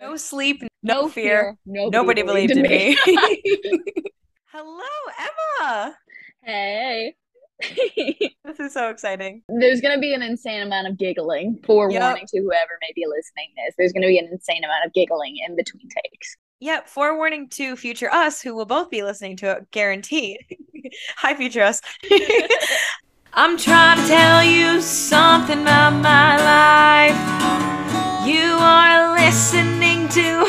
No sleep, no, No fear. fear. Nobody Nobody, believed, believed in in me. Hello, Emma. Hey. This is so exciting. There's going to be an insane amount of giggling. Forewarning Yep. to whoever may be listening this. There's going to be an insane amount of giggling in between takes. Yep, forewarning to future us who will both be listening to it, guaranteed. Hi, future us. I'm trying to tell you something about my life. You are listening to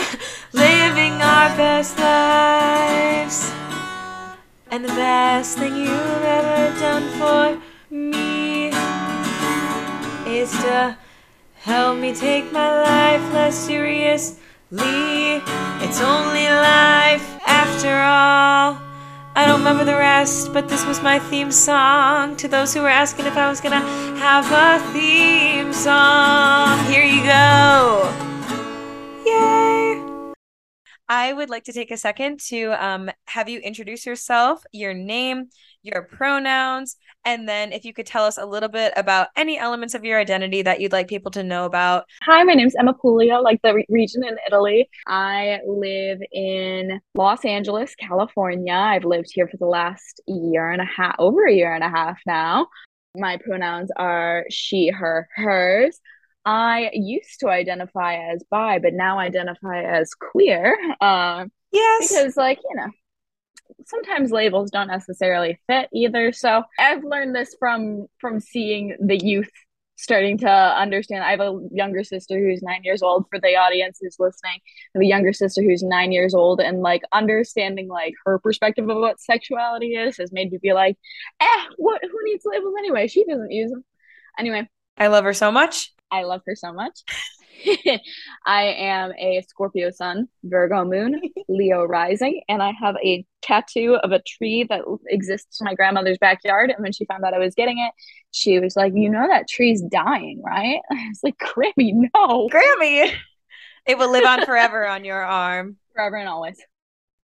Living Our Best Lives. And the best thing you've ever done for me is to help me take my life less seriously. It's only life after all. I don't remember the rest, but this was my theme song. To those who were asking if I was gonna have a theme song, here you go. Yay! I would like to take a second to um, have you introduce yourself, your name, your pronouns, and then if you could tell us a little bit about any elements of your identity that you'd like people to know about. Hi, my name's Emma Puglia, like the re- region in Italy. I live in Los Angeles, California. I've lived here for the last year and a half, over a year and a half now. My pronouns are she, her, hers. I used to identify as bi, but now identify as queer. Uh, Yes. because, like, you know, sometimes labels don't necessarily fit either. So I've learned this from from seeing the youth starting to understand. I have a younger sister who's nine years old. For the audience who's listening, I have a younger sister who's nine years old, and like understanding like her perspective of what sexuality is has made me be like, eh, what? Who needs labels anyway? She doesn't use them. Anyway, I love her so much. I love her so much. I am a Scorpio sun, Virgo moon, Leo rising, and I have a tattoo of a tree that exists in my grandmother's backyard. And when she found out I was getting it, she was like, You know, that tree's dying, right? I was like, Grammy, no. Grammy. It will live on forever on your arm. Forever and always.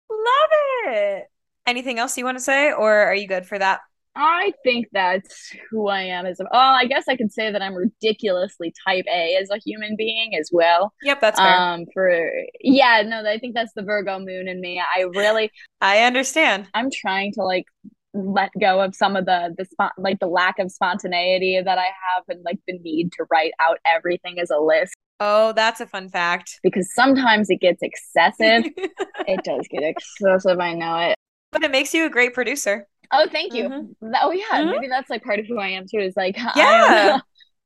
Love it. Anything else you want to say, or are you good for that? I think that's who I am as a, oh, I guess I could say that I'm ridiculously type A as a human being as well. Yep, that's fair. Um, for yeah, no, I think that's the Virgo moon in me. I really I understand. I'm trying to like let go of some of the the spot like the lack of spontaneity that I have and like the need to write out everything as a list Oh, that's a fun fact. because sometimes it gets excessive. it does get excessive, I know it. but it makes you a great producer. Oh, thank you. Mhm. Oh yeah, Mhm. maybe that's like part of who I am too. Is like Yeah.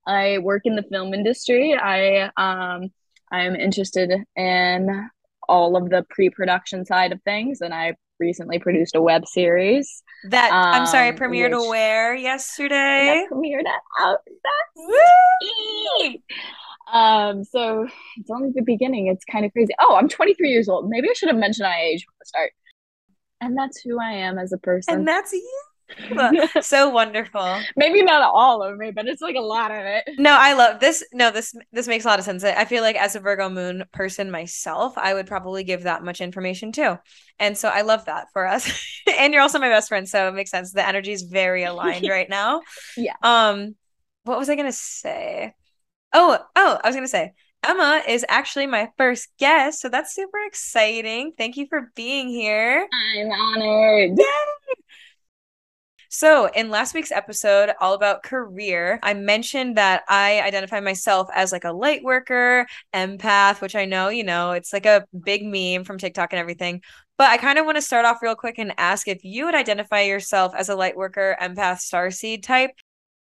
I, I work in the film industry. I um I'm interested in all of the pre-production side of things, and I recently produced a web series That I'm sorry, Um, premiered which- aware yesterday. that premiered at out. Woo! Um, so it's only the beginning. It's kind of crazy. Oh, I'm 23 years old. Maybe I should have mentioned my age from the start. And that's who I am as a person. And that's you. so wonderful. Maybe not all of me, but it's like a lot of it. No, I love this. No, this this makes a lot of sense. I feel like as a Virgo moon person myself, I would probably give that much information too. And so I love that for us. and you're also my best friend, so it makes sense. The energy is very aligned right now. Yeah. Um what was I going to say? Oh, oh, I was going to say Emma is actually my first guest, so that's super exciting. Thank you for being here. I'm honored. Yay! So, in last week's episode, all about career, I mentioned that I identify myself as like a light worker, empath, which I know, you know, it's like a big meme from TikTok and everything. But I kind of want to start off real quick and ask if you would identify yourself as a light worker, empath, starseed type.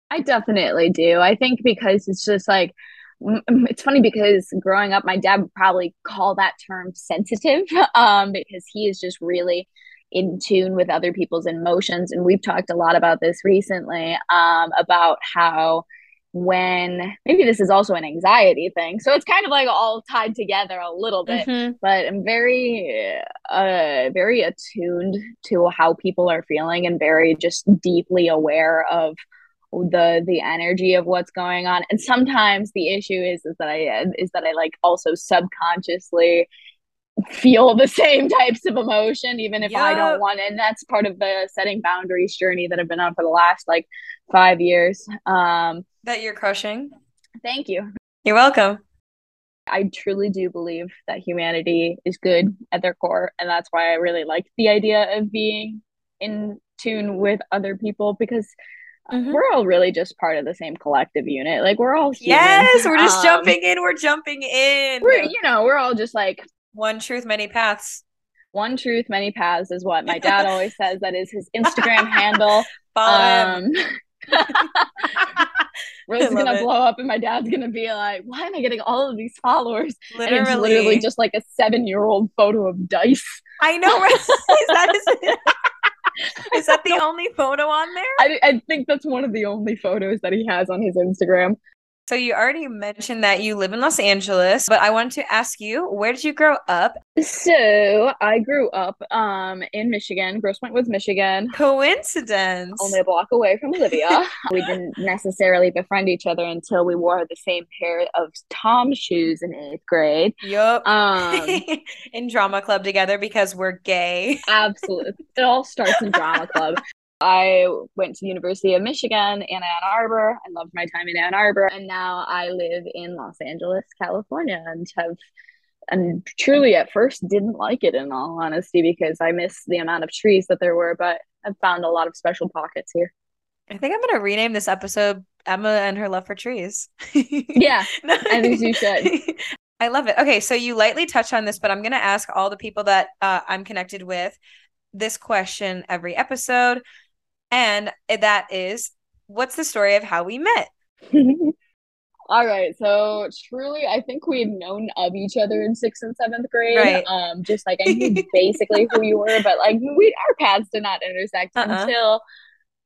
I definitely do. I think because it's just like it's funny because growing up, my dad would probably call that term sensitive, um, because he is just really in tune with other people's emotions, and we've talked a lot about this recently, um, about how when maybe this is also an anxiety thing, so it's kind of like all tied together a little bit Mhm. but I'm very uh very attuned to how people are feeling and very just deeply aware of the the energy of what's going on and sometimes the issue is is that I is that I like also subconsciously feel the same types of emotion even if I don't want it and that's part of the setting boundaries journey that I've been on for the last like 5 years um That you're crushing. thank you You're welcome. I truly do believe that humanity is good at their core. And that's why I really like the idea of being in tune with other people because mm-hmm. we're all really just part of the same collective unit. Like we're all humans. Yes, we're just um, jumping in. We're jumping in. We're you know, we're all just like one truth, many paths. One truth, many paths is what my dad always says. That is his Instagram handle. Follow um, Rose is gonna it. blow up, and my dad's gonna be like, "Why am I getting all of these followers?" Literally, and it's literally just like a seven-year-old photo of dice. I know. Right? is that is, is that the only photo on there? I, I think that's one of the only photos that he has on his Instagram. So you already mentioned that you live in Los Angeles, but I wanted to ask you, where did you grow up? So I grew up um in Michigan. Grosse Pointe was Michigan. Coincidence. Only a block away from Olivia. we didn't necessarily befriend each other until we wore the same pair of Tom shoes in eighth grade. Yup. Um, in drama club together because we're gay. absolutely. It all starts in drama club. I went to the University of Michigan in Ann Arbor. I loved my time in Ann Arbor. And now I live in Los Angeles, California, and have and truly at first didn't like it in all honesty because I miss the amount of trees that there were, but I've found a lot of special pockets here. I think I'm gonna rename this episode Emma and her love for trees. yeah, I think you should. I love it. Okay, so you lightly touched on this, but I'm gonna ask all the people that uh, I'm connected with this question every episode. And that is, what's the story of how we met? All right. So truly, I think we've known of each other in sixth and seventh grade. Right. Um, just like I knew basically who you were, but like we our paths did not intersect uh-uh. until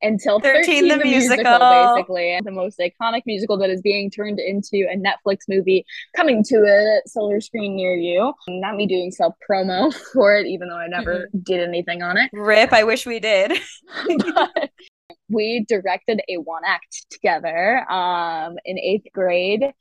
until 13, 13 the, the musical. musical. basically the most iconic musical that is being turned into a netflix movie coming to a solar screen near you not me doing self promo for it even though i never mm-hmm. did anything on it rip i wish we did we directed a one act together um, in eighth grade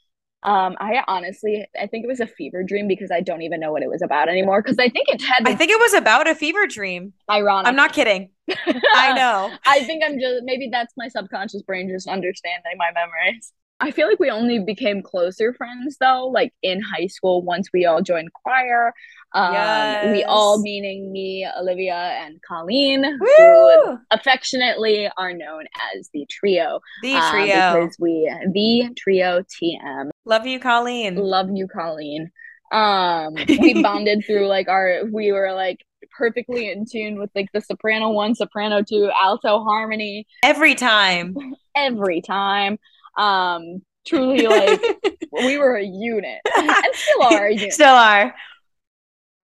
um, I honestly, I think it was a fever dream because I don't even know what it was about anymore. Because I think it had. I think it was about a fever dream. Ironic. I'm not kidding. I know. I think I'm just maybe that's my subconscious brain just understanding my memories. I feel like we only became closer friends though, like in high school once we all joined choir. Um, yes. We all, meaning me, Olivia, and Colleen, Woo! who affectionately are known as the trio. The um, trio. because we, the trio TM. Love you, Colleen. Love you, Colleen. Um, we bonded through like our, we were like perfectly in tune with like the soprano one, soprano two, alto harmony. Every time. Every time. Um, truly like we were a unit and still are a unit. Still are.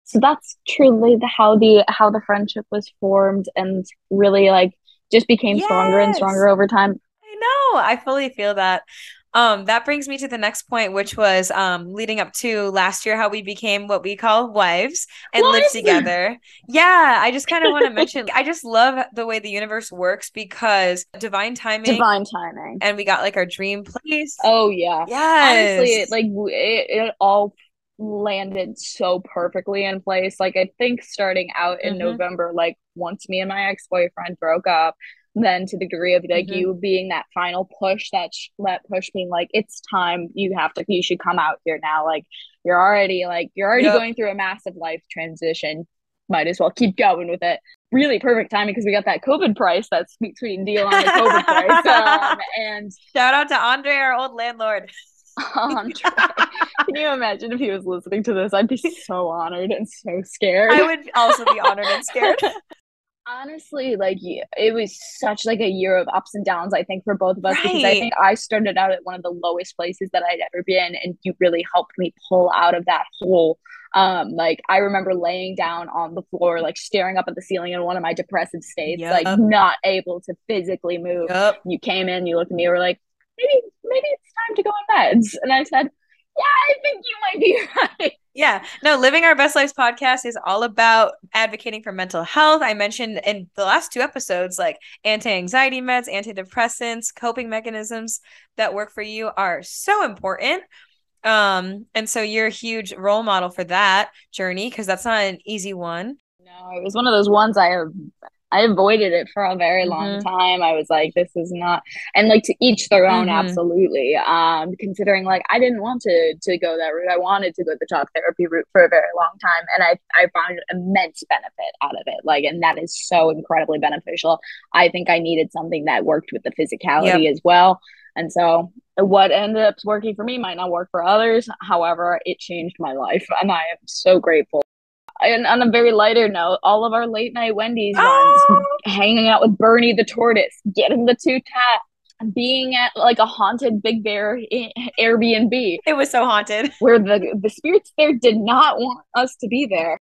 So that's truly the, how the how the friendship was formed and really like just became yes. stronger and stronger over time. I know. I fully feel that. Um, that brings me to the next point, which was um leading up to last year how we became what we call wives and live together. Yeah, I just kind of want to mention I just love the way the universe works because divine timing. Divine timing. And we got like our dream place. Oh yeah. Yeah. Honestly, like it, it all landed so perfectly in place. Like I think starting out in mm-hmm. November, like once me and my ex-boyfriend broke up, then to the degree of like mm-hmm. you being that final push that sh- that push being like it's time you have to you should come out here now like you're already like you're already yep. going through a massive life transition might as well keep going with it really perfect timing because we got that covid price that sweet sweet deal on the covid price um, and shout out to andre our old landlord Andre. Can you imagine if he was listening to this? I'd be so honored and so scared. I would also be honored and scared honestly like it was such like a year of ups and downs i think for both of us right. because i think i started out at one of the lowest places that i'd ever been and you really helped me pull out of that hole um like i remember laying down on the floor like staring up at the ceiling in one of my depressive states yep. like not able to physically move yep. you came in you looked at me you were like maybe maybe it's time to go on meds and i said yeah i think you might be right yeah. No, Living Our Best Lives podcast is all about advocating for mental health. I mentioned in the last two episodes, like anti anxiety meds, antidepressants, coping mechanisms that work for you are so important. Um, and so you're a huge role model for that journey because that's not an easy one. No, it was one of those ones I have I avoided it for a very long mm-hmm. time. I was like, this is not, and like to each their own, mm-hmm. absolutely. Um, considering like I didn't want to to go that route. I wanted to go the talk therapy route for a very long time, and I I found immense benefit out of it. Like, and that is so incredibly beneficial. I think I needed something that worked with the physicality yep. as well. And so what ended up working for me might not work for others. However, it changed my life and I am so grateful and on a very lighter note, all of our late night Wendy's oh. runs, hanging out with Bernie the tortoise, getting the two tat, being at like a haunted Big Bear Airbnb. It was so haunted. Where the the spirits there did not want us to be there.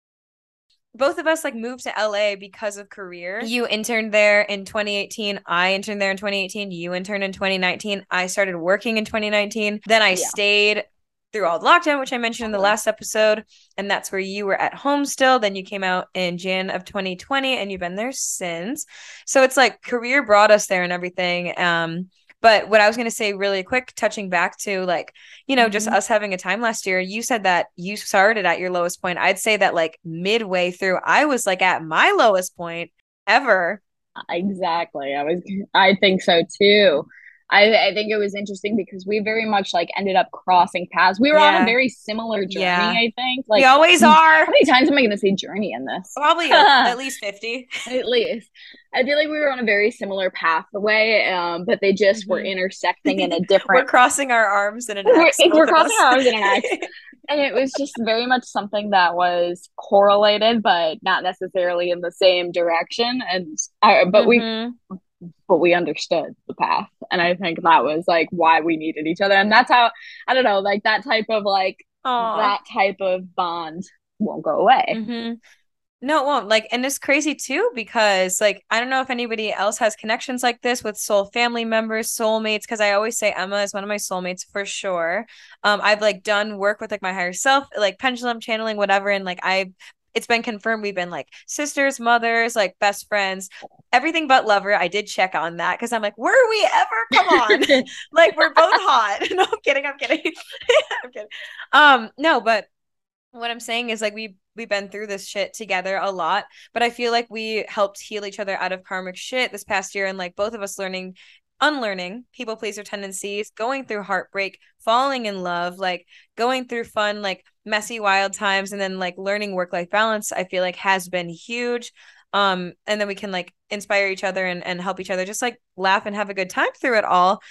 Both of us like moved to LA because of career. You interned there in 2018. I interned there in 2018. You interned in 2019. I started working in 2019. Then I yeah. stayed through all the lockdown, which I mentioned in the last episode. And that's where you were at home still. Then you came out in Jan of 2020 and you've been there since. So it's like career brought us there and everything. Um, but what I was going to say really quick, touching back to like, you know, mm-hmm. just us having a time last year, you said that you started at your lowest point. I'd say that like midway through, I was like at my lowest point ever. Exactly. I was, I think so too. I, I think it was interesting because we very much like ended up crossing paths. We were yeah. on a very similar journey, yeah. I think. Like we always are. How many times am I gonna say journey in this? Probably at least 50. at least. I feel like we were on a very similar pathway, um, but they just mm-hmm. were intersecting in a different. we're crossing our arms in an. We're, we're crossing our arms in an X. and it was just very much something that was correlated, but not necessarily in the same direction. And I, but mm-hmm. we but we understood the path. And i think that was like why we needed each other. And that's how i don't know like that type of like Aww. that type of bond won't go away. Mm-hmm. no it won't. Like and it's crazy too because like i don't know if anybody else has connections like this with soul family members soulmates because i always say emma is one of my soulmates for sure. Um i've like done work with like my higher self like pendulum channeling whatever and like i've it's been confirmed we've been like sisters, mothers, like best friends, everything but lover. I did check on that because I'm like, were we ever? Come on. like we're both hot. no, I'm kidding. I'm kidding. I'm kidding. Um, no, but what I'm saying is like we we've been through this shit together a lot, but I feel like we helped heal each other out of karmic shit this past year and like both of us learning unlearning people pleaser tendencies, going through heartbreak, falling in love, like going through fun, like messy, wild times, and then like learning work life balance, I feel like has been huge. Um, and then we can like inspire each other and, and help each other just like laugh and have a good time through it all.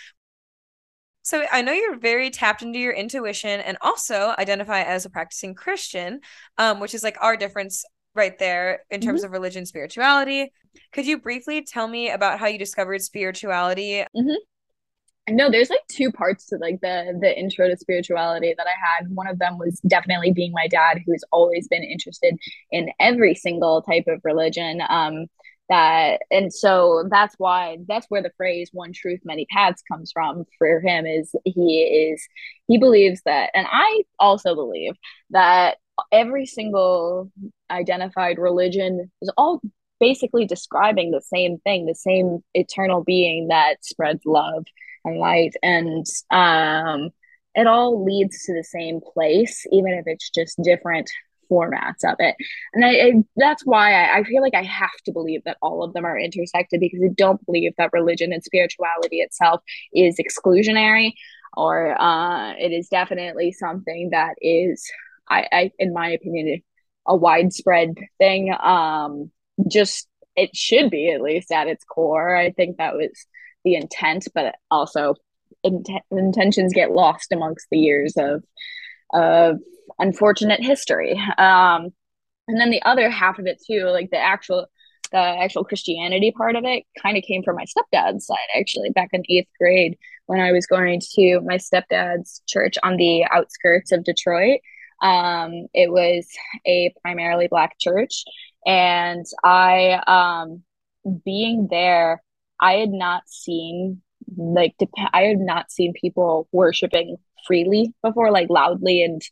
So I know you're very tapped into your intuition and also identify as a practicing Christian, um, which is like our difference right there in terms mm-hmm. of religion spirituality could you briefly tell me about how you discovered spirituality mm-hmm. no there's like two parts to like the the intro to spirituality that i had one of them was definitely being my dad who's always been interested in every single type of religion um that and so that's why that's where the phrase one truth many paths comes from for him is he is he believes that and i also believe that every single identified religion is all basically describing the same thing the same eternal being that spreads love and light and um it all leads to the same place even if it's just different formats of it and I, I that's why I, I feel like i have to believe that all of them are intersected because i don't believe that religion and spirituality itself is exclusionary or uh, it is definitely something that is I, I in my opinion, a widespread thing. Um, just it should be at least at its core. I think that was the intent, but also int- intentions get lost amongst the years of of unfortunate history. Um, and then the other half of it too, like the actual the actual Christianity part of it kind of came from my stepdad's side actually back in eighth grade when I was going to my stepdad's church on the outskirts of Detroit. Um, it was a primarily black church, and I, um, being there, I had not seen like dep- I had not seen people worshiping freely before, like loudly and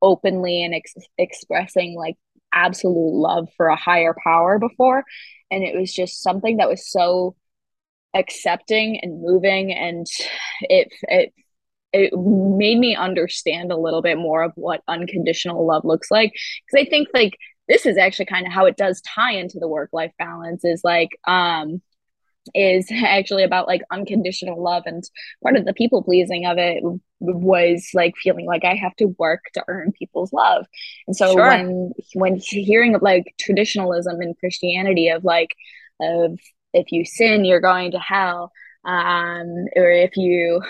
openly and ex- expressing like absolute love for a higher power before, and it was just something that was so accepting and moving and it it it made me understand a little bit more of what unconditional love looks like. Because i think like this is actually kind of how it does tie into the work life balance is like um is actually about like unconditional love and part of the people pleasing of it was like feeling like i have to work to earn people's love and so sure. when when hearing of like traditionalism in christianity of like of if you sin you're going to hell um or if you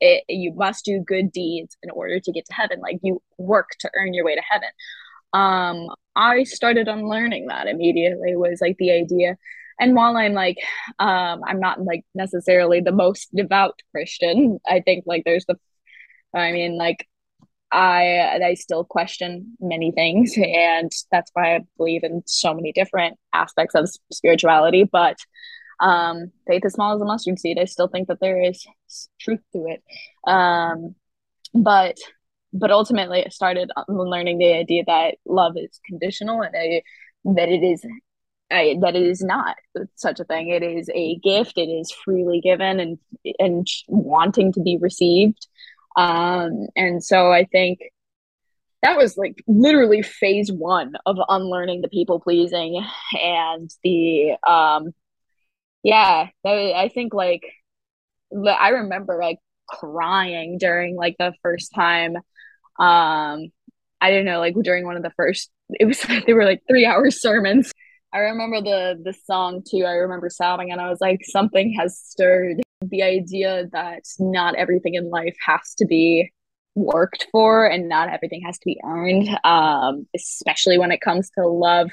it, you must do good deeds in order to get to heaven like you work to earn your way to heaven um i started unlearning that immediately was like the idea. And while i'm like um i'm not like necessarily the most devout christian i think like there's the i mean like i i still question many things and that's why i believe in so many different aspects of spirituality but um faith is small as a mustard seed. I still think that there is truth to it. Um but but ultimately it started learning the idea that love is conditional and I, that it is I, that it is not such a thing. It is a gift. It is freely given and and wanting to be received. Um, and so I think that was like literally phase one of unlearning the people pleasing and the um, yeah. I think like I remember like crying during like the first time um i don't know like during one of the first it was they were like three hour sermons. I remember the the song too. I remember sobbing and i was like something has stirred the idea that not everything in life has to be worked for and not everything has to be earned um especially when it comes to love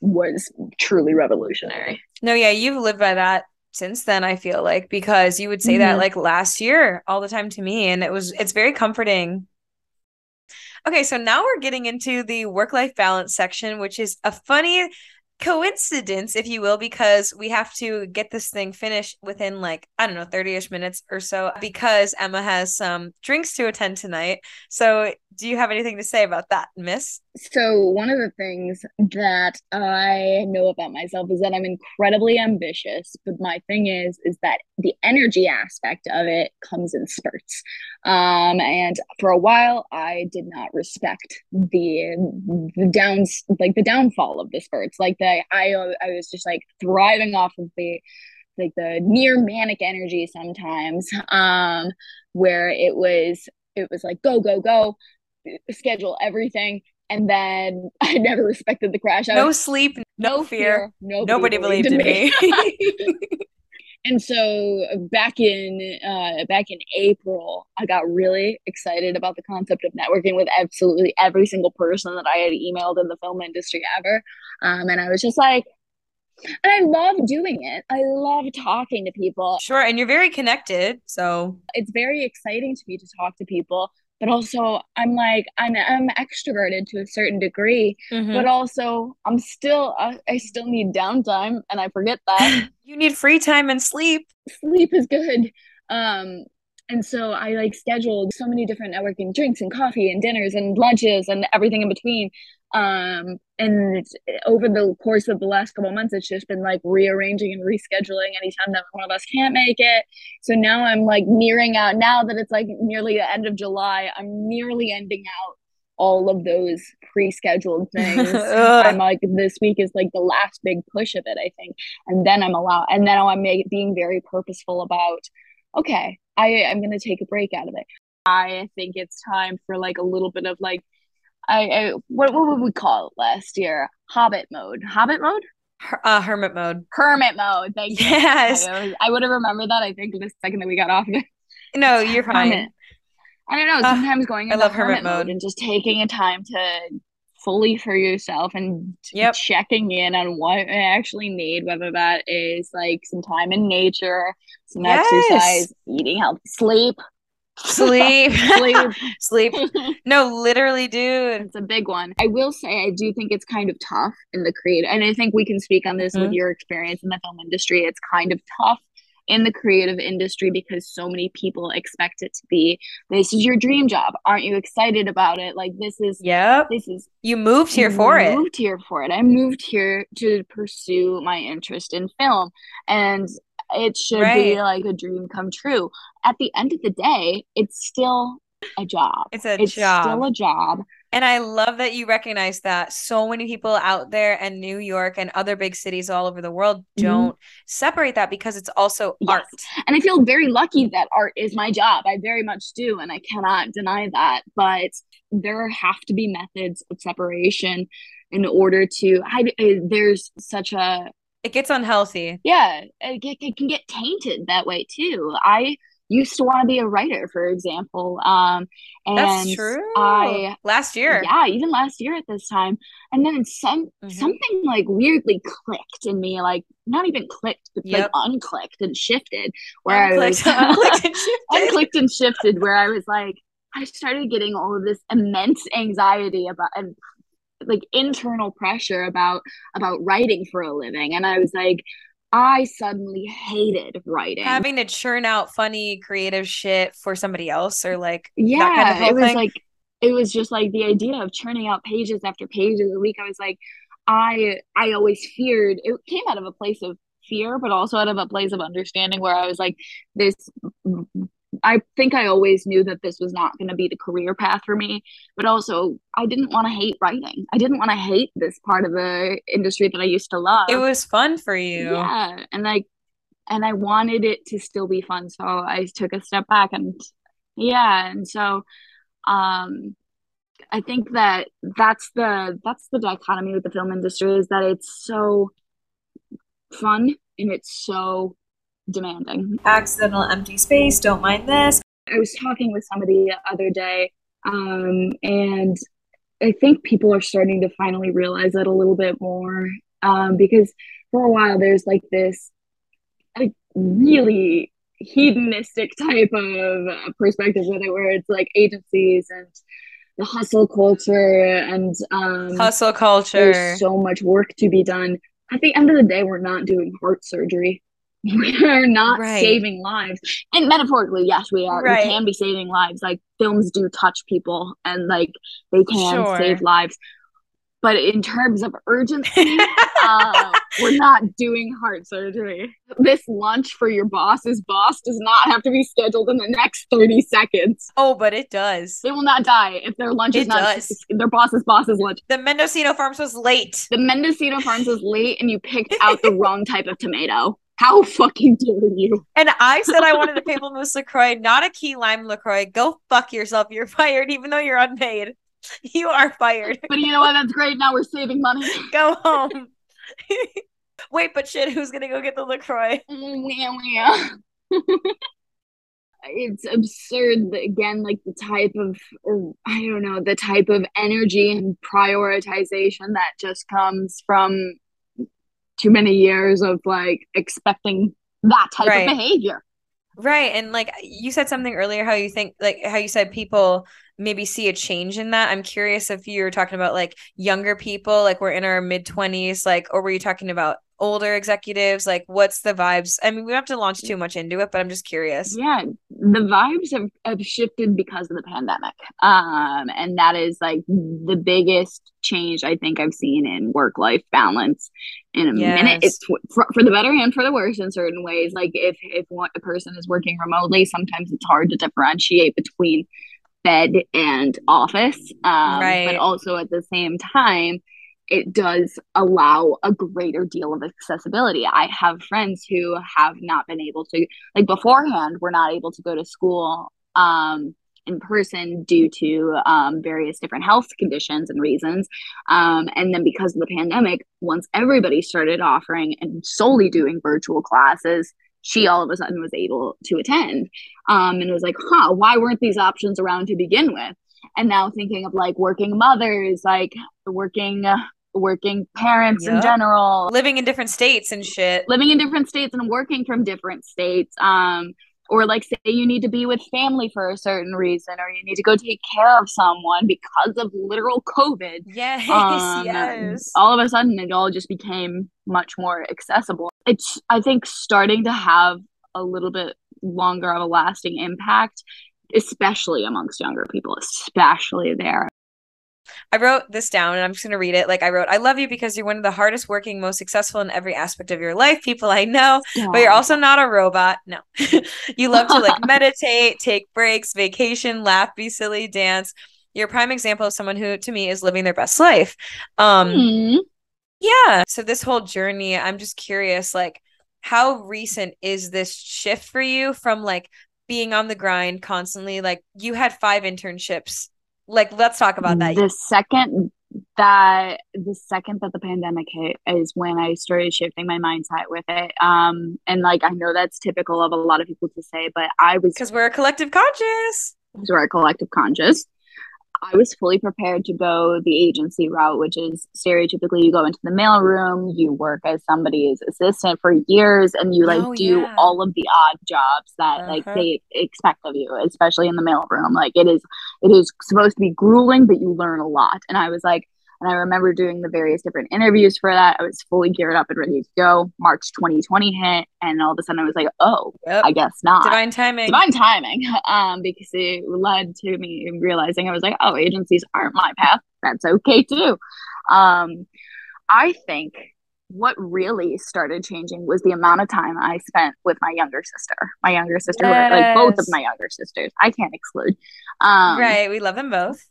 was truly revolutionary. No yeah you've lived by that since then i feel like because you would say mm-hmm. that like last year all the time to me and it was it's very comforting Okay, so now we're getting into the work life balance section, which is a funny coincidence, if you will, because we have to get this thing finished within like, I don't know, 30 ish minutes or so, because Emma has some drinks to attend tonight. So, do you have anything to say about that, Miss? So, one of the things that I know about myself is that I'm incredibly ambitious, but my thing is, is that the energy aspect of it comes in spurts. Um, and for a while, I did not respect the the downs, like the downfall of the spurts, like the I I was just like thriving off of the like the near manic energy sometimes um where it was it was like go go go schedule everything and then I never respected the crash. no sleep, no, no fear. fear. Nobody, Nobody believed, believed in me. me. and so back in uh, back in April, I got really excited about the concept of networking with absolutely every single person that I had emailed in the film industry ever. Um, and I was just like, and I love doing it. I love talking to people. Sure, and you're very connected, so it's very exciting to me to talk to people. But also, I'm like I'm I'm extroverted to a certain degree, mm-hmm. but also I'm still I, I still need downtime, and I forget that you need free time and sleep. Sleep is good. Um, and so I like scheduled so many different networking drinks and coffee and dinners and lunches and everything in between um and over the course of the last couple months it's just been like rearranging and rescheduling anytime that one of us can't make it. So now i'm like nearing out. Now that it's like nearly the end of july i'm nearly ending out all of those pre-scheduled things. I'm like this week is like the last big push of it i think. And then i'm allowed and then i'm make, being very purposeful about okay i i'm going to take a break out of it. I think it's time for like a little bit of like I, I what what would we call it last year? Hobbit mode. Hobbit mode. Her, uh, hermit mode. Hermit mode. Thank you. Yes. I, I would have remembered that. I think the second that we got off. no, you're fine. Hermit. I don't know. Sometimes uh, going. I love hermit, hermit mode. mode and just taking a time to fully for yourself and yep. checking in on what I actually need, whether that is like some time in nature, some yes. exercise, eating healthy, sleep, Sleep. Sleep. Sleep. No, literally, dude. It's a big one. I will say, I do think it's kind of tough in the creative, and I think we can speak on this mm-hmm. with your experience in the film industry. It's kind of tough in the creative industry because so many people expect it to be this is your dream job aren't you excited about it like this is yeah this is you moved here for it moved here for it i moved here to pursue my interest in film and it should right. be like a dream come true. At the end of the day, it's still a job. It's a it's job. still a job. And I love that you recognize that so many people out there and New York and other big cities all over the world Mhm. don't separate that because it's also Yes. art. and I feel very lucky that art is my job. I very much do, and I cannot deny that. But there have to be methods of separation in order to. I, I- there's such a It gets unhealthy. yeah. It, it can get tainted that way too. I used to want to be a writer, for example. Um, and That's true. I last year. yeah, even last year at this time. And then some Mhm. something like weirdly clicked in me, like not even clicked, but Yep. like unclicked and shifted. Where I was Unclicked, unclicked and shifted. unclicked and shifted, where I was like, I started getting all of this immense anxiety about and like internal pressure about about writing for a living. And I was like, I suddenly hated writing. Having to churn out funny, creative shit for somebody else or like yeah that kind of it was thing. like it was just like the idea of churning out pages after pages a week i was like i i always feared it came out of a place of fear but also out of a place of understanding where i was like this i think i always knew that this was not going to be the career path for me but also i didn't want to hate writing i didn't want to hate this part of the industry that i used to love it was fun for you. yeah and like and i wanted it to still be fun so i took a step back and yeah and so um i think that that's the that's the dichotomy with the film industry is that it's so fun and it's so demanding Accidental empty space, don't mind this. I was talking with somebody the other day, um, and I think people are starting to finally realize that a little bit more. Um, because for a while there's like this like really hedonistic type of uh, perspective with it, where it's like agencies and the hustle culture and um, Hustle culture. there's so much work to be done. At the end of the day, we're not doing heart surgery. We are not Right. saving lives. And metaphorically, yes, we are. Right. We can be saving lives. Like films do touch people and like they can Sure. save lives. But in terms of urgency, uh, we're not doing heart surgery. This lunch for your boss's boss does not have to be scheduled in the next 30 seconds. oh, but it does. They will not die if their lunch is not does. their boss's boss's lunch. The Mendocino Farms was late. The Mendocino Farms was late and you picked out the wrong type of tomato. How fucking dare you? And I said I wanted a Pamplemousse LaCroix, not a key lime LaCroix. Go fuck yourself. You're fired, even though you're unpaid. You are fired. But you know what? That's great. Now we're saving money. Go home. Wait, but shit, who's gonna go get the LaCroix? It's absurd that, again like the type of or i don't know the type of energy and prioritization that just comes from too many years of like expecting that type Right. of behavior Right. And like you said something earlier, how you think, like how you said people maybe see a change in that. I'm curious if you were talking about like younger people, like we're in our mid 20s, like, or were you talking about older executives? Like, what's the vibes? I mean, we don't have to launch too much into it, but I'm just curious. yeah the vibes have, have shifted because of the pandemic um and that is like the biggest change i think i've seen in work life balance in a minute it's for, for the better and for the worse in certain ways like if if one a person is working remotely sometimes it's hard to differentiate between bed and office um Right. but also at the same time it does allow a greater deal of accessibility. I have friends who have not been able to, like beforehand, were not able to go to school um, in person due to um, various different health conditions and reasons. Um, and then because of the pandemic, once everybody started offering and solely doing virtual classes, she all of a sudden was able to attend um, and was like, huh, why weren't these options around to begin with? And now thinking of like working mothers, like working working parents in general, Living in different states and shit. living in different states and working from different states. Um, or like say you need to be with family for a certain reason, or you need to go take care of someone because of literal COVID. Yes, Um, yes. All of a sudden, it all just became much more accessible. It's, I think, starting to have a little bit longer of a lasting impact, especially amongst younger people, especially there. I wrote this down and I'm just going to read it. Like I wrote, I love you because you're one of the hardest working, most successful in every aspect of your life, people I know, but you're also not a robot. No. you love to like meditate, take breaks, vacation, laugh, be silly, dance. you're a prime example of someone who to me is living their best life. Um Hmm. yeah. So this whole journey, I'm just curious like how recent is this shift for you from like being on the grind constantly like you had 5 internships. Like let's talk about that. The second that the second that the pandemic hit is when I started shifting my mindset with it. Um, and like I know that's typical of a lot of people to say, but I was Because we're a collective conscious. We're a collective conscious. I was fully prepared to go the agency route, which is stereotypically you go into the mailroom, you work as somebody's assistant for years, and you like Oh, do yeah. all of the odd jobs that like Uh-huh. they expect of you, especially in the mailroom. Like it is, it is supposed to be grueling, but you learn a lot. And I was like, and I remember doing the various different interviews for that. I was fully geared up and ready to go. March 2020 hit, and all of a sudden I was like, oh, Yep. I guess not Divine timing. divine timing um because it led to me realizing i was like oh agencies aren't my path that's okay too um i think what really started changing was the amount of time i spent with my younger sister my younger sister like both of my younger sisters i can't exclude um right. We love them both.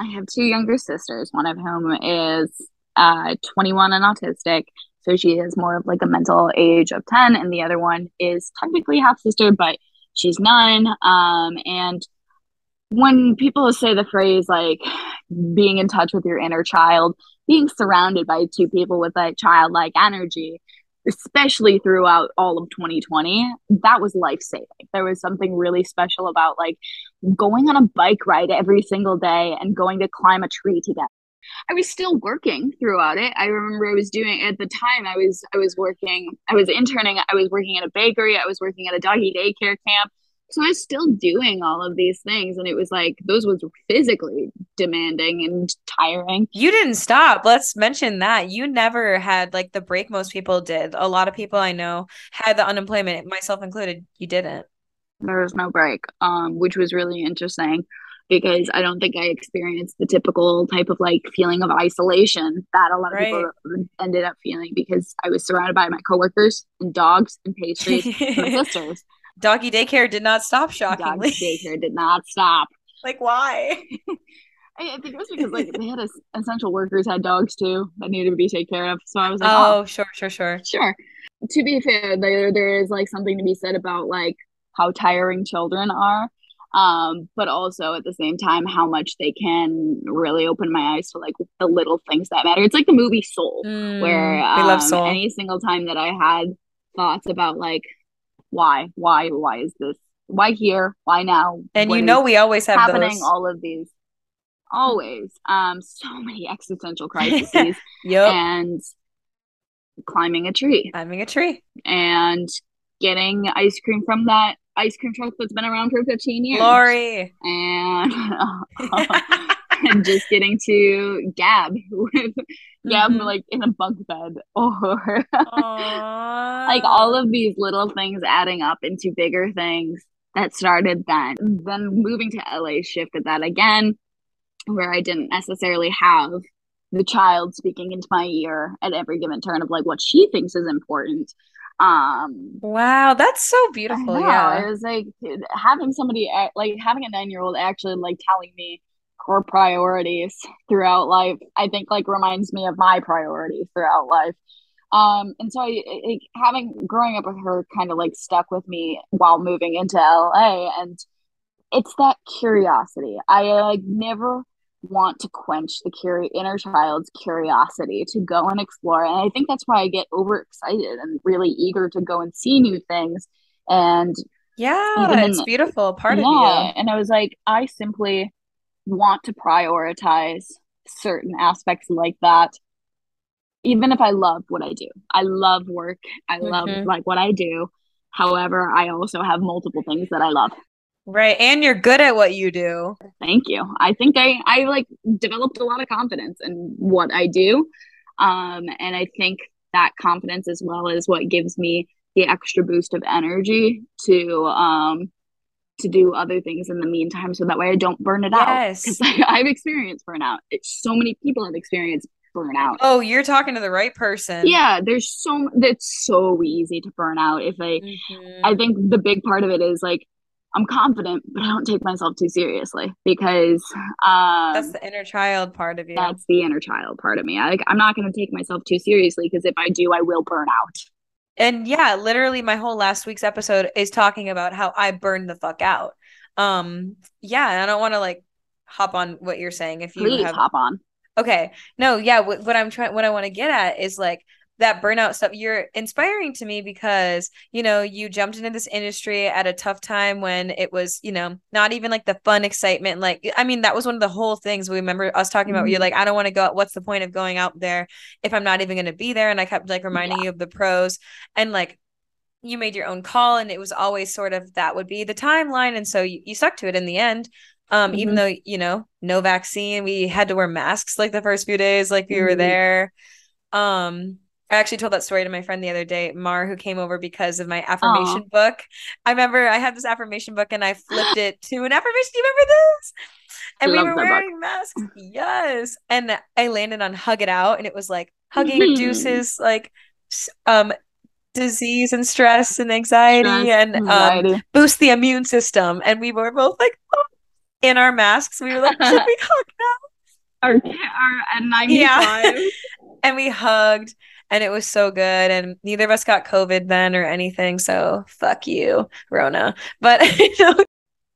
I have two younger sisters, one of whom is uh, 21 and autistic. So she is more of like a mental age of 10, and the other one is technically half sister, but she's nine. Um, and when people say the phrase like being in touch with your inner child, being surrounded by two people with that childlike energy, especially throughout all of 2020, that was life saving. There was something really special about like going on a bike ride every single day and going to climb a tree together. I was still working throughout it. I remember I was doing at the time I was I was working I was interning, I was working at a bakery, I was working at a doggy daycare camp. So I was still doing all of these things and it was like those was physically demanding and tiring. You didn't stop. Let's mention that. You never had like the break most people did. A lot of people I know had the unemployment, myself included. You didn't. There was no break, um, which was really interesting because I don't think I experienced the typical type of like feeling of isolation that a lot of people ended up feeling because I was surrounded by my coworkers and dogs and pastries and my sisters. Doggy daycare did not stop, Dog Doggy daycare did not stop. like, why? I, I think it was because like they had es- essential workers had dogs too that needed to be taken care of. So I was like, oh, Oh, sure, sure, sure. sure. To be fair, there there is like something to be said about like how tiring children are. Um, but also at the same time how much they can really open my eyes to like the little things that matter. It's like the movie Soul, Mm, where we love um, Soul. any single time that I had thoughts about like why, why, why is this, why here, why now, and What you know we always have happening, those. all of these, always, um, so many existential crises Yep. and climbing a tree Climbing a tree. and getting ice cream from that ice cream truck that's been around for 15 years. Lori. And, and just getting to gab with gab Mhm. like in a bunk bed or like all of these little things adding up into bigger things that started then. Then moving to LA shifted that again, where I didn't necessarily have the child speaking into my ear at every given turn of like what she thinks is important. Um, Wow, that's so beautiful. know, Yeah. it was like having somebody like having a nine year old actually like telling me core priorities throughout life. I think like reminds me of my priorities throughout life. Um, and so I, I having growing up with her kind of like stuck with me while moving into LA, and it's that curiosity. I like never want to quench the curi- inner child's curiosity to go and explore, and I think that's why I get overexcited and really eager to go and see new things. And Yeah, Even it's beautiful. Part of yeah, you. and I was like, I simply want to prioritize certain aspects like that. Even if I love what I do, I love work. I love Mhm. like what I do. However, I also have multiple things that I love. Right. And you're good at what you do. Thank you. I think I I like developed a lot of confidence in what I do. Um and I think that confidence as well is what gives me the extra boost of energy to um to do other things in the meantime so that way I don't burn it out. Yes. Because I've experienced burnout. It's so many people have experienced burnout. Oh, you're talking to the right person. Yeah, there's so it's so easy to burn out if I Mhm. I think the big part of it is like I'm confident, but I don't take myself too seriously because um, that's the inner child part of you. That's the inner child part of me. I, I'm not going to take myself too seriously because if I do, I will burn out. And yeah, literally, my whole last week's episode is talking about how I burned the fuck out. Um, yeah, I don't want to like hop on what you're saying if you Please have hop on. Okay, no, yeah, what, what I'm trying, what I want to get at is like that burnout stuff you're inspiring to me because you know you jumped into this industry at a tough time when it was you know not even like the fun excitement like i mean that was one of the whole things we remember us talking about mm-hmm. you're like i don't want to go what's the point of going out there if i'm not even going to be there and i kept like reminding yeah. you of the pros and like you made your own call and it was always sort of that would be the timeline and so you, you stuck to it in the end um mm-hmm. even though you know no vaccine we had to wear masks like the first few days like we mm-hmm. were there um I actually told that story to my friend the other day, Mar, who came over because of my affirmation Aww. book. I remember I had this affirmation book and I flipped it to an affirmation. Do you remember this? And we were wearing book. masks. Yes. And I landed on hug it out and it was like hugging reduces like um disease and stress and anxiety stress, and um, boost the immune system. And we were both like oh, in our masks. We were like, should we hug now? Our, our N95. Yeah. and we hugged and it was so good. And neither of us got COVID then or anything. So fuck you, Rona. But you know,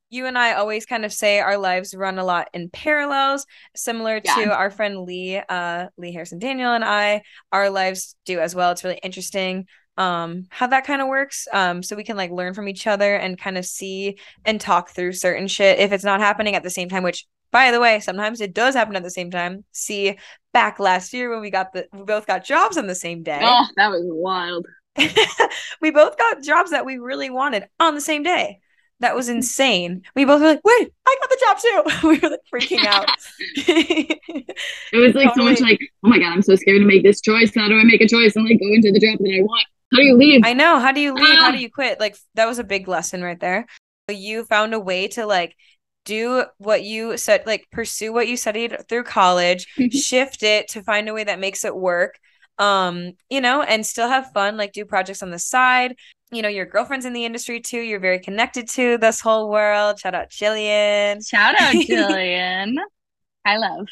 you and I always kind of say our lives run a lot in parallels, similar yeah. to our friend Lee, uh, Lee Harrison Daniel and I. Our lives do as well. It's really interesting um how that kind of works um so we can like learn from each other and kind of see and talk through certain shit if it's not happening at the same time which by the way, sometimes it does happen at the same time. See, back last year when we got the we both got jobs on the same day. Oh, that was wild. we both got jobs that we really wanted on the same day. That was insane. We both were like, wait, I got the job too. we were like freaking out. it was like totally. so much like, oh my God, I'm so scared to make this choice. How do I make a choice and like go into the job that I want? How do you leave? I know. How do you leave? Ah. How do you quit? Like that was a big lesson right there. You found a way to like do what you said like pursue what you studied through college shift it to find a way that makes it work um you know and still have fun like do projects on the side. You know your girlfriend's in the industry too. You're very connected to this whole world. Shout out jillian. Shout out jillian. I love.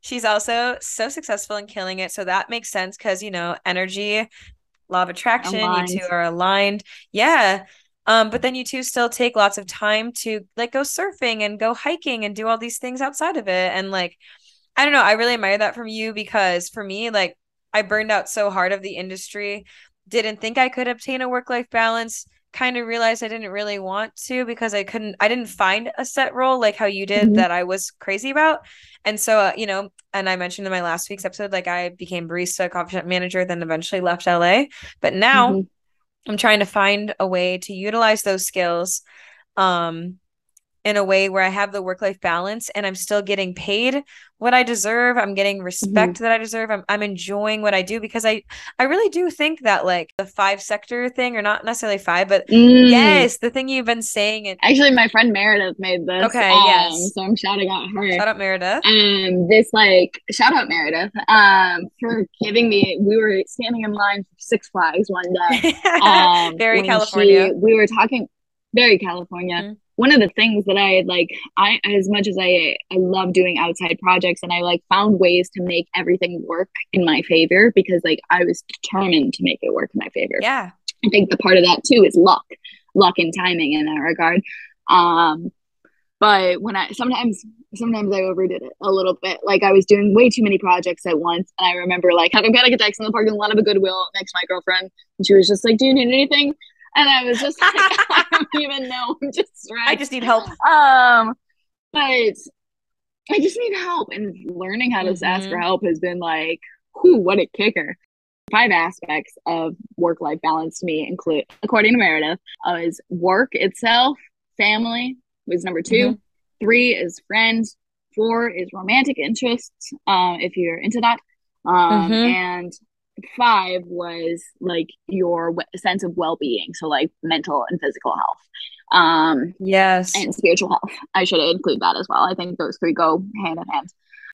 She's also so successful in killing it. So that makes sense because you know energy law of attraction aligned. you two are aligned. Yeah um, but then you two still take lots of time to like go surfing and go hiking and do all these things outside of it. And like, I don't know, I really admire that from you because for me, like, I burned out so hard of the industry, didn't think I could obtain a work life balance, kind of realized I didn't really want to because I couldn't, I didn't find a set role like how you did mm-hmm. that I was crazy about. And so, uh, you know, and I mentioned in my last week's episode, like I became barista, coffee shop manager, then eventually left LA. But now, mm-hmm I'm trying to find a way to utilize those skills um, in a way where I have the work life balance and I'm still getting paid what I deserve. I'm getting respect mm-hmm. that I deserve. I'm, I'm enjoying what I do because I, I really do think that like the five sector thing, or not necessarily five, but mm. yes, the thing you've been saying. It- Actually, my friend Meredith made this. Okay. Um, yes. So I'm shouting out her. Shout out Meredith. And um, this like shout out Meredith um, for giving me. We were standing in line for Six Flags one day. Um, very California. She, we were talking very California. Mm one of the things that I like, I as much as I I love doing outside projects, and I like found ways to make everything work in my favor because like I was determined to make it work in my favor. Yeah, I think the part of that too is luck, luck and timing in that regard. Um, but when I sometimes sometimes I overdid it a little bit. Like I was doing way too many projects at once, and I remember like having panic attacks in the parking lot of a Goodwill next to my girlfriend, and she was just like, "Do you need anything?" And I was just like, I don't even know. I'm just stressed. I just need help. Um, but I just need help, and learning how to mm-hmm. ask for mm-hmm. help has been like, whew, what a kicker. Five aspects of work life balance to me include, according to Meredith, uh, is work itself, family was number 2 mm-hmm. three is friends, four is romantic interests, um, if you're into that, um, mm-hmm. and five was like your w- sense of well-being so like mental and physical health um yes. and spiritual health. I should include that as well. I think those three go hand in hand.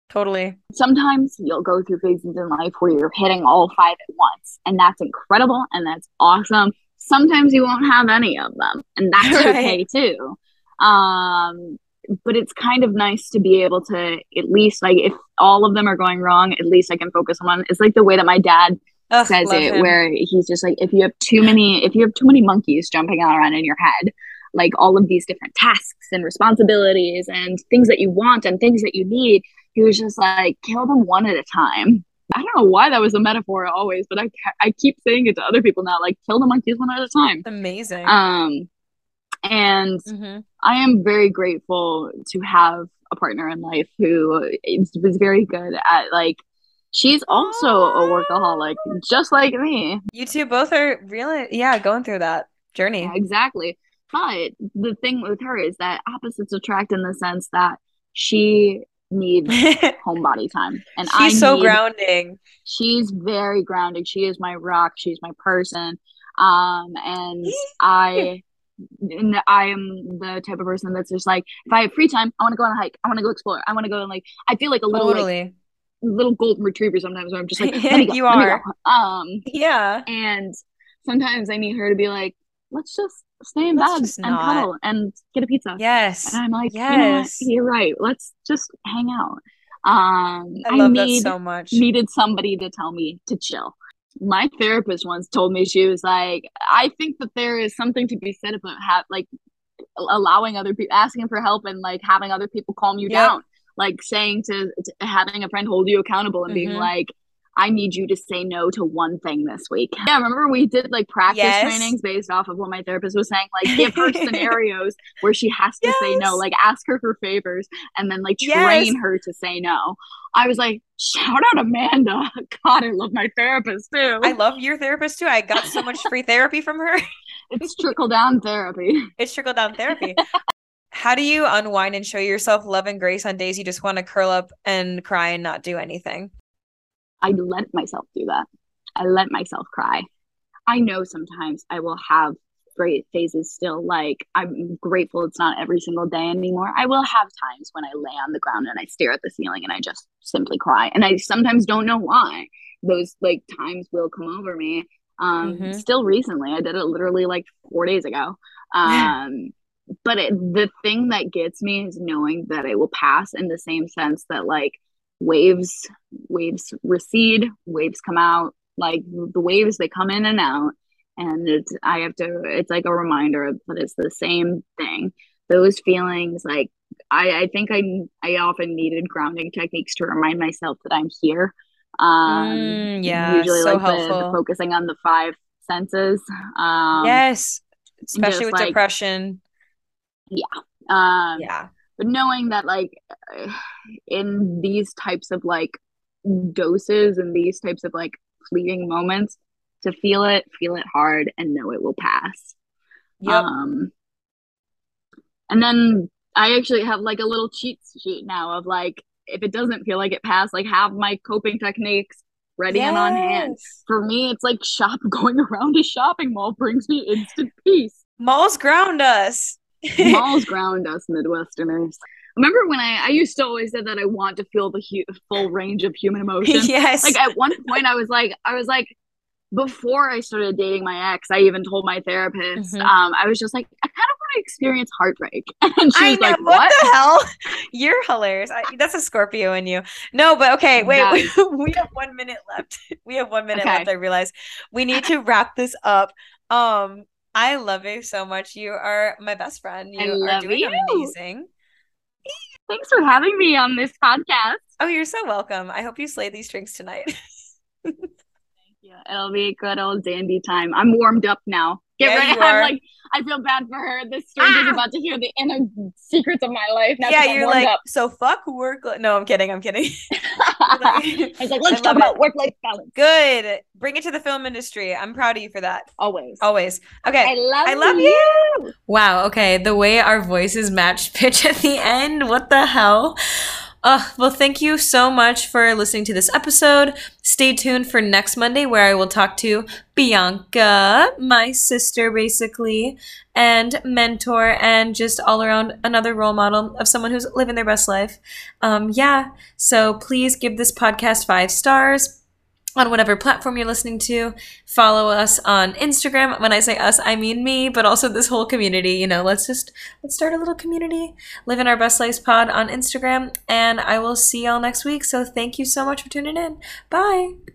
Totally. Sometimes you'll go through phases in life where you're hitting all five at once and that's incredible and that's awesome. Sometimes you won't have any of them and that's right. okay too. Um, but it's kind of nice to be able to at least like if all of them are going wrong, at least I can focus on one. It's like the way that my dad Ugh, says it, him. where he's just like, if you have too many, if you have too many monkeys jumping around in your head, like all of these different tasks and responsibilities and things that you want and things that you need, he was just like, kill them one at a time. I don't know why that was a metaphor always, but I I keep saying it to other people now, like kill the monkeys one at a time. amazing. Um, and Mhm. I am very grateful to have a partner in life who is, was very good at like. She's also a workaholic, just like me. You two both are really, yeah, going through that journey. Yeah, exactly. But the thing with her is that opposites attract in the sense that she needs homebody time, and I She's so need- grounding. She's very grounding. She is my rock. She's my person. Um, and I, and I am the type of person that's just like, if I have free time, I want to go on a hike. I want to go explore. I want to go and like, I feel like a little like Totally. little golden retriever sometimes where I'm just like, go, You are. Um, Yeah. and sometimes I need her to be like, let's just stay in bed and not. cuddle and get a pizza. Yes. And I'm like, you know? Yes. You're right. Let's just hang out. Um, I love need that so much. needed somebody to tell me to chill. My therapist once told me she was like, I think that there is something to be said about have like allowing other people asking for help and like having other people calm you Yep. down, like saying to, to having a friend hold you accountable and being Mhm. like, I need you to say no to one thing this week. Yeah, remember we did like practice Yes. trainings based off of what my therapist was saying, like give her scenarios where she has to say no, like ask her for favors and then like Yes. train her to say no. I was like, shout out Amanda. God, I love my therapist too. I love your therapist too. I got so much free therapy from her. it's trickle down therapy. It's trickle down therapy. How do you unwind and show yourself love and grace on days you just want to curl up and cry and not do anything? I let myself do that. I let myself cry. I know sometimes I will have great phases still. Like, I'm grateful it's not every single day anymore. I will have times when I lay on the ground and I stare at the ceiling and I just simply cry. And I sometimes don't know why. Those like times will come over me. Um, Mhm. still recently, I did it literally like four days ago. Um, but it, the thing that gets me is knowing that it will pass in the same sense that like waves waves recede waves come out like the waves they come in and out and it's i have to it's like a reminder that it's the same thing those feelings like i i think i i often needed grounding techniques to remind myself that i'm here um Mm, yeah, usually so like the- the, focusing on the five senses um yes, especially with like- depression. Yeah um Yeah. But knowing that like in these types of like doses and these types of like fleeting moments to feel it feel it hard and know it will pass Yep. um and then i actually have like a little cheat sheet now of like if it doesn't feel like it passed like have my coping techniques ready and on hand for me it's like shop going around a shopping mall brings me instant peace Malls ground us. Malls ground us midwesterners remember when i i used to always say that i want to feel the hu- full range of human emotion yes. like at one point i was like i was like before i started dating my ex i even told my therapist Mhm. um i was just like i kind of want to experience heartbreak and she I was know like what? what the hell. You're hilarious. I, that's a Scorpio in you. No, but okay, wait. Yes. We, we have one minute left. We have one minute Okay. left. I realize we need to wrap this up. Um, I love you so much. You are my best friend. I You are doing you. amazing. thanks for having me on this podcast Oh, you're so welcome. I hope you slay these drinks tonight. Thank yeah it'll be a good old dandy time i'm warmed up now get Yeah, ready you i'm like i feel bad for her this stranger's Ah! about to hear the inner secrets of my life now yeah, you're like, up. so fuck work. li-" No, I'm kidding. I'm kidding. I was like, let's talk love about work-life balance. Good. Bring it to the film industry. I'm proud of you for that. Always. Always. Okay. I love, I love you. Wow. Okay. The way our voices matched pitch at the end. What the hell? Uh, well, thank you so much for listening to this episode. Stay tuned for next Monday where I will talk to Bianca, my sister, basically, and mentor, and just all around another role model of someone who's living their best life. Um, yeah. So please give this podcast five stars on whatever platform you're listening to. Follow us on Instagram. When I say us, I mean me, but also this whole community. You know, let's just let's start a little community. Live in our best lives pod on Instagram, and I will see y'all next week. So thank you so much for tuning in. Bye.